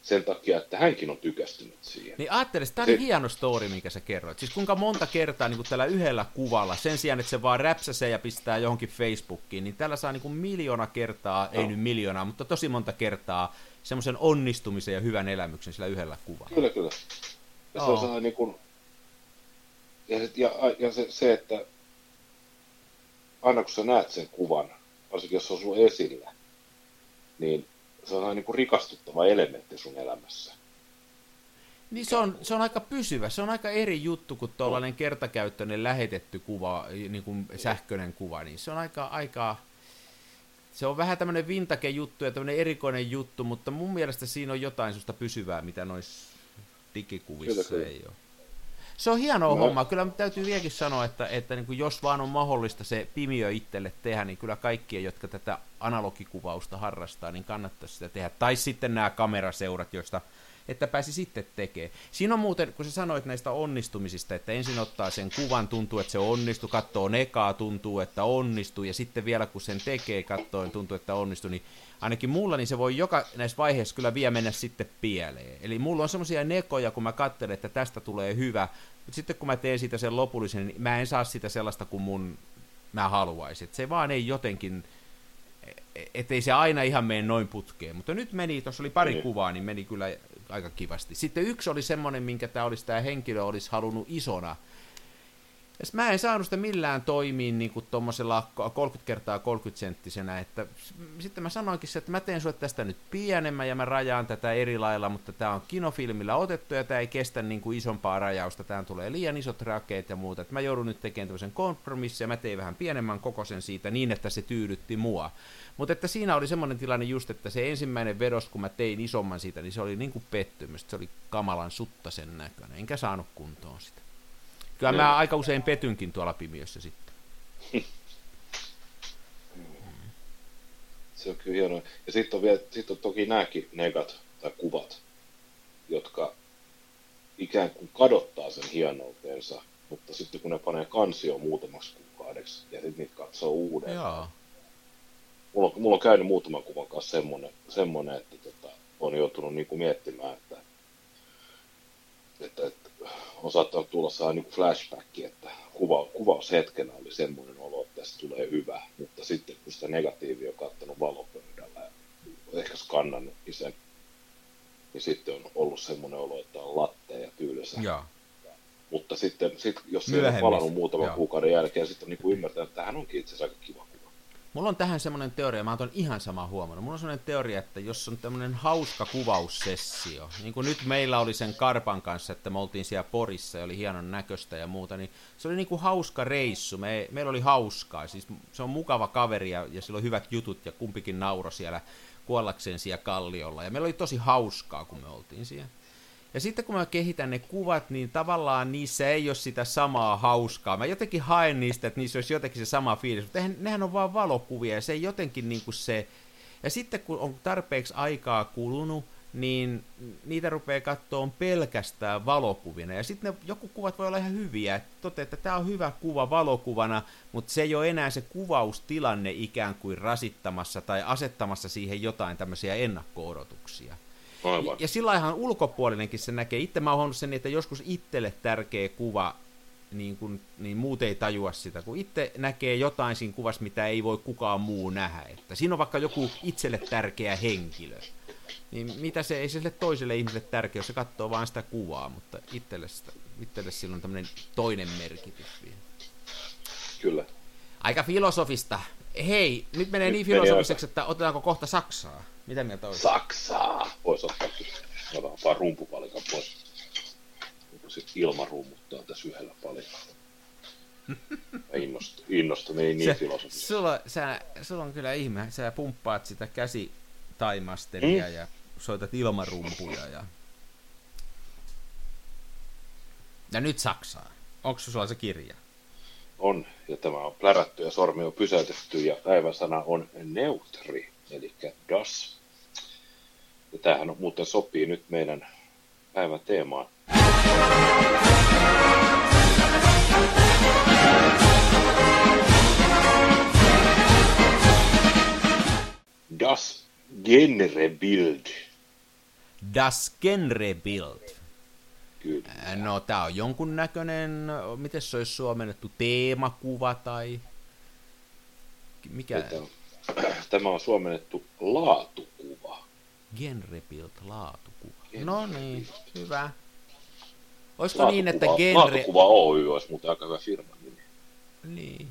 sen takia, että hänkin on tykästynyt siihen. Niin ajattelis, tämä on se... hieno story, minkä sä kerroit. Siis kuinka monta kertaa niin kuin tällä yhdellä kuvalla, sen sijaan, että se vaan räpsäsee ja pistää johonkin Facebookiin, niin tällä saa niin kuin miljoona kertaa, no. ei nyt miljoonaa, mutta tosi monta kertaa semmoisen onnistumisen ja hyvän elämyksen sillä yhdellä kuvalla. Kyllä, kyllä. Ja oh. se on sellainen niin kuin, ja, ja, ja se, se, että aina kun sä näet sen kuvan, varsinkin jos se on sun esillä, niin se on niin kuin rikastuttava elementti sun elämässä. Niin se on, se on aika pysyvä, se on aika eri juttu kuin tuollainen kertakäyttöinen lähetetty kuva, niin kuin sähköinen kuva, niin se on aika, aika se on vähän tämmöinen vintage juttu ja tämmöinen erikoinen juttu, mutta mun mielestä siinä on jotain sellaista pysyvää, mitä noissa digikuvissa kyllä, ei ole. Se on hienoa no. homma. Kyllä täytyy vieläkin sanoa, että, että niin kuin jos vaan on mahdollista se pimiö itselle tehdä, niin kyllä kaikkien, jotka tätä analogikuvausta harrastaa, niin kannattaisi sitä tehdä. Tai sitten nämä kameraseurat, joista että pääsi sitten tekemään. Siinä on muuten, kun sä sanoit näistä onnistumisista, että ensin ottaa sen kuvan, tuntuu, että se onnistuu, katsoo nekaa, tuntuu, että onnistuu, ja sitten vielä kun sen tekee, katsoen tuntuu, että onnistuu, niin ainakin mulla, niin se voi joka näissä vaiheissa kyllä vielä mennä sitten pieleen. Eli mulla on semmoisia nekoja, kun mä katselen, että tästä tulee hyvä, mutta sitten kun mä teen siitä sen lopullisen, niin mä en saa sitä sellaista kuin mun mä haluaisin. Se vaan ei jotenkin, ettei se aina ihan mene noin putkeen. Mutta nyt meni, tuossa oli pari niin. kuvaa, niin meni kyllä aika kivasti. Sitten yksi oli semmoinen, minkä tämä olisi tämä henkilö olisi halunnut isona, ja mä en saanut sitä millään toimiin niin kuin tuommoisella 30 kertaa 30 senttisenä, että sitten mä sanoinkin se, että mä teen sulle tästä nyt pienemmän ja mä rajaan tätä eri lailla, mutta tämä on kinofilmillä otettu ja tämä ei kestä niin kuin isompaa rajausta, tähän tulee liian isot rakeet ja muuta, että mä joudun nyt tekemään tämmöisen kompromissin ja mä tein vähän pienemmän kokoisen siitä niin, että se tyydytti mua. Mutta että siinä oli semmoinen tilanne just, että se ensimmäinen vedos, kun mä tein isomman siitä, niin se oli niin kuin pettymys, se oli kamalan suttasen näköinen, enkä saanut kuntoon sitä. Kyllä mä niin. aika usein petynkin tuolla pimiössä sitten. Se on kyllä hienoa. Ja sitten on, vielä, sit on toki nämäkin negat tai kuvat, jotka ikään kuin kadottaa sen hienoutensa, mutta sitten kun ne panee kansioon muutamaksi kuukaudeksi ja sitten niitä katsoo uudelleen. Mulla, on, mulla on käynyt muutaman kuvan kanssa semmoinen, semmoinen että tota, on joutunut niin kuin miettimään, että, että, että on saattanut tulla saa niin flashback, että kuva, kuvaushetkenä oli semmoinen olo, että tästä tulee hyvä, mutta sitten kun sitä negatiivia on kattanut valopöydällä ja ehkä skannannut sen, niin sitten on ollut semmoinen olo, että on latte ja tylsä. Ja. Mutta sitten, sit, jos se on palannut muutaman Joo. kuukauden jälkeen, sitten on niin ymmärtänyt, että tähän onkin itse asiassa aika kiva Mulla on tähän semmoinen teoria, mä oon ihan sama huomannut. Mulla on semmoinen teoria, että jos on tämmöinen hauska kuvaussessio, niin kuin nyt meillä oli sen Karpan kanssa, että me oltiin siellä Porissa ja oli hienon näköistä ja muuta, niin se oli niin kuin hauska reissu. Me, meillä oli hauskaa, siis se on mukava kaveri ja, ja sillä on hyvät jutut ja kumpikin nauro siellä kuollakseen siellä kalliolla. Ja meillä oli tosi hauskaa, kun me oltiin siellä. Ja sitten kun mä kehitän ne kuvat, niin tavallaan niissä ei ole sitä samaa hauskaa. Mä jotenkin haen niistä, että niissä olisi jotenkin se sama fiilis, mutta nehän on vaan valokuvia ja se ei jotenkin niin kuin se... Ja sitten kun on tarpeeksi aikaa kulunut, niin niitä rupeaa katsoa pelkästään valokuvina. Ja sitten joku kuvat voi olla ihan hyviä, että tote, että tämä on hyvä kuva valokuvana, mutta se ei ole enää se kuvaustilanne ikään kuin rasittamassa tai asettamassa siihen jotain tämmöisiä ennakko-odotuksia. Aivan. Ja sillä ihan ulkopuolinenkin se näkee. Itse mä oon sen, että joskus itselle tärkeä kuva, niin, kun, niin muut ei tajua sitä, kun itse näkee jotain siinä kuvassa, mitä ei voi kukaan muu nähdä. Että siinä on vaikka joku itselle tärkeä henkilö. Niin mitä se ei sille toiselle ihmiselle tärkeä, jos se katsoo vain sitä kuvaa, mutta itselle, sitä, itselle sillä on tämmöinen toinen merkitys vielä. Kyllä. Aika filosofista. Hei, nyt menee Nyt niin filosofiseksi, että otetaanko kohta Saksaa? Mitä mieltä olisi? Saksaa! Voisi ottaa otan vaan rumpupalikan pois. Se ilma rummuttaa tässä yhdellä palikalla? Mä innostun, innostun ei niin se, filosofista. sulla, sä, sulla on kyllä ihme, sä pumppaat sitä käsi taimasteria Mm. ja soitat ilmarumpuja ja... Ja nyt Saksaa. Onko sulla se kirja? On, ja tämä on plärätty ja sormi on pysäytetty, ja päiväsana on neutri, eli das. Ja tämähän on, muuten sopii nyt meidän päivän teemaan. Das Genrebild. Das Genrebild. Kyllä. No, tää on jonkun näköinen, miten se olisi suomennettu, teemakuva tai... Mikä? Tämä on- Tämä on suomennettu laatukuva. Genrebild, laatukuva. Genrebild. No niin, hyvä. Olisiko niin, että Laatukuva- genre... Laatukuva Oy olisi muuten aika hyvä firman nimi. Niin.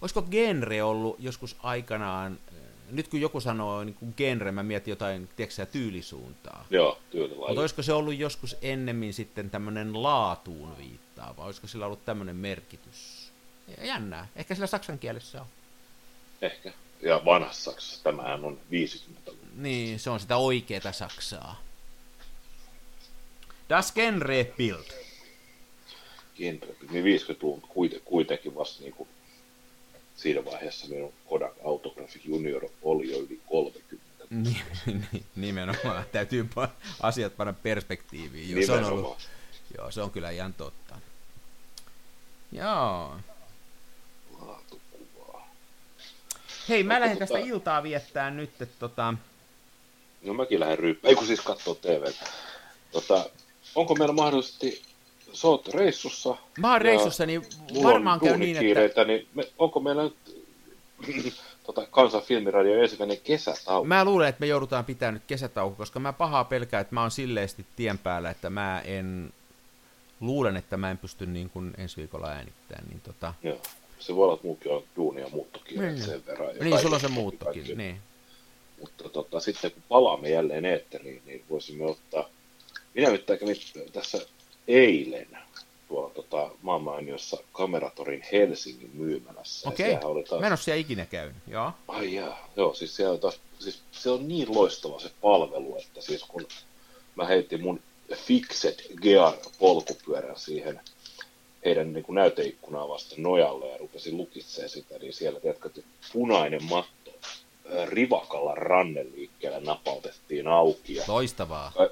Olisiko genre ollut joskus aikanaan, äh, nyt kun joku sanoo niin kuin genre, mä mietin jotain, tiedätkö sä, tyylisuuntaa. Joo, tyylilaji. Mutta olisiko se ollut joskus ennemmin sitten tämmöinen laatuun viittaava? Olisiko sillä ollut tämmöinen merkitys? Jännää. Ehkä sillä saksan kielessä on. Ehkä. Ja vanhassa Saksassa tämähän on 50-luvun. Niin, se on sitä oikeeta saksaa. Das Genrebild. Genre. Niin 50-luvun kuite- kuitenkin vasta niin kuin siinä vaiheessa minun Kodak Autographic Junior oli jo yli 30. Niin, niin, nimenomaan. Täytyy asiat panna perspektiiviin. Joo, se on, ollut, joo, se on kyllä ihan totta. Joo. Hei, mä lähden tästä iltaa viettää nyt, että tota... No mäkin lähden ryyppään. Ei kun siis katsoo TV. Tota, onko meillä mahdollisesti, sä oot reissussa. Mä oon reissussa, niin varmaan käy niin, että... niin me, onko meillä nyt tota, Kansan filmiradio ensimmäinen kesätauko? Mä luulen, että me joudutaan pitämään nyt kesätauko, koska mä pahaa pelkää, että mä oon silleesti tien päällä, että mä en... Luulen, että mä en pysty niin kuin ensi viikolla äänittämään, niin tota... Joo. Se voi olla, että muukin on duuni ja muuttokiireet Niin. sen verran. Niin, sulla on se muuttokin, kaikki. niin. Mutta tota, sitten kun palaamme jälleen eetteriin, niin voisimme ottaa... Minä nyt kävin tässä eilen tuolla tota, maanmainiossa Kameratorin Helsingin myymälässä. Okei, oli taas... mä en ole siellä ikinä käynyt, joo. Ai jaa, joo, siis siellä taas, siis se on niin loistava se palvelu, että siis kun mä heitin mun Fixed Gear polkupyörän siihen heidän niin kuin näyteikkunaa vasten nojalle ja rupesin lukitsemaan sitä, niin siellä että punainen matto rivakalla ranneliikkeellä napautettiin auki ja Loistavaa, ka-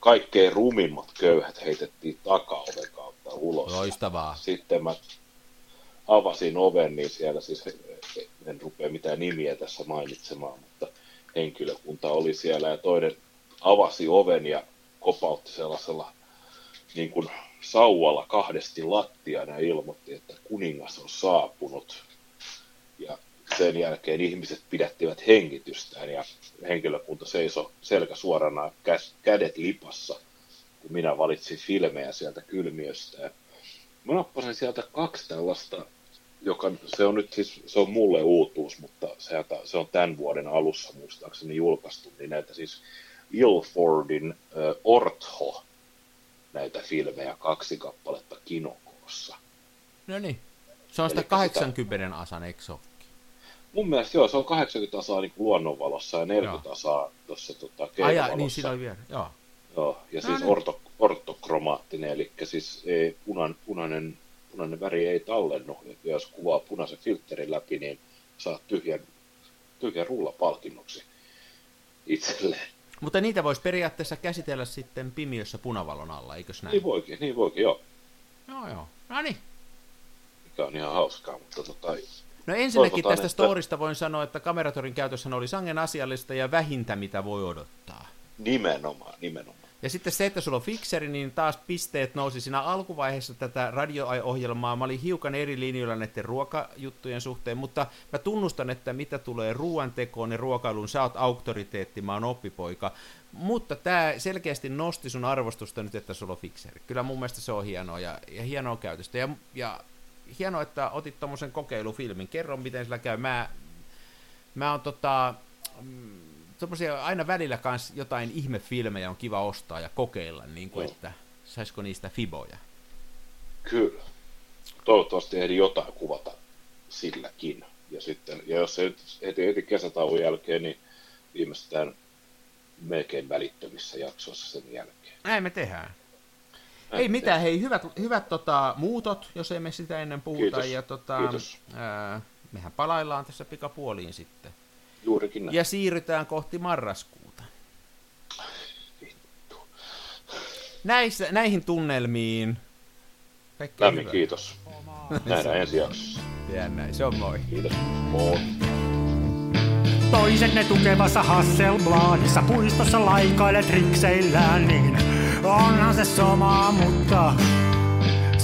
kaikkein rumimmat köyhät heitettiin takaoven kautta ulos. loistavaa. Sitten mä avasin oven, niin siellä siis, en rupea mitään nimiä tässä mainitsemaan, mutta henkilökunta oli siellä ja toinen avasi oven ja kopautti sellaisella niin kuin sauvalla kahdesti lattiaan ja ilmoitti, että kuningas on saapunut. Ja sen jälkeen ihmiset pidättivät hengitystään ja henkilökunta seisoi selkä suorana, kädet lipassa, kun minä valitsin filmejä sieltä kylmiöstä. Mä nappasin sieltä kaksi tällaista, joka se on nyt siis, se on mulle uutuus, mutta se, se on tämän vuoden alussa muistaakseni julkaistu, niin näitä siis Ilfordin äh, Ortho näitä filmejä, kaksi kappaletta kinokoossa. No niin. Se on sitä Elikkä 80 asan, eikö se? Mun mielestä joo, se on 80 asaa niin luonnonvalossa ja 40 asaa tuossa tota, Ai, ja, keinovalossa. niin siinä oli vielä, joo. Joo, ja No siis niin. orto, ortokromaattinen, eli siis ei, punan, punainen, punainen väri ei tallennu. Ja jos kuvaa punaisen filterin läpi, niin saat tyhjän, tyhjän rullapalkinnoksi itselleen. Mutta niitä voisi periaatteessa käsitellä sitten pimiössä punavalon alla, eikös näin? Niin voikin, niin voikin, joo. Joo, joo. No niin. Mikä on ihan hauskaa, mutta tota, No ensinnäkin tästä että- storista voin sanoa, että kameratorin käytöshän oli sangen asiallista ja vähintä mitä voi odottaa. Nimenomaan, nimenomaan. Ja sitten se, että sulla on fikseri, niin taas pisteet nousi siinä alkuvaiheessa tätä radio-ohjelmaa. Mä olin hiukan eri linjoilla näiden ruokajuttujen suhteen, mutta mä tunnustan, että mitä tulee ruoantekoon ja ruokailuun, sä oot auktoriteetti, mä oon oppipoika. Mutta tämä selkeästi nosti sun arvostusta nyt, että sulla on fikseri. Kyllä mun mielestä se on hienoa ja, ja hienoa käytöstä. Ja, ja hienoa, että otit tuommoisen kokeilufilmin. Kerro, miten sillä käy. Mä, mä oon tota, mm, tommosia aina välillä kans jotain ihmefilmejä on kiva ostaa ja kokeilla, niin kuin, että saisiko niistä fiboja. Kyllä. Toivottavasti ehdi jotain kuvata silläkin. Ja, sitten, ja jos se heti, heti kesätauon jälkeen, niin viimeistään melkein välittömissä jaksoissa sen jälkeen. Näin me tehdään. Näin ei mitään, hei, hyvät, hyvät tota, muutot, jos emme sitä ennen puhuta. Kiitos. Ja, tota, Kiitos. Ää, mehän palaillaan tässä pikapuoliin sitten. Juurikin näin. Ja siirrytään kohti marraskuuta. Vittu. Näissä, näihin tunnelmiin. Kaikkea Lämmin hyvää. kiitos. Nähdään ensi jaksossa. Ja näin, se on moi. Kiitos. Moi. Toisenne tukevassa Hasselbladissa puistossa laikaile trikseillään, niin onhan se sama, mutta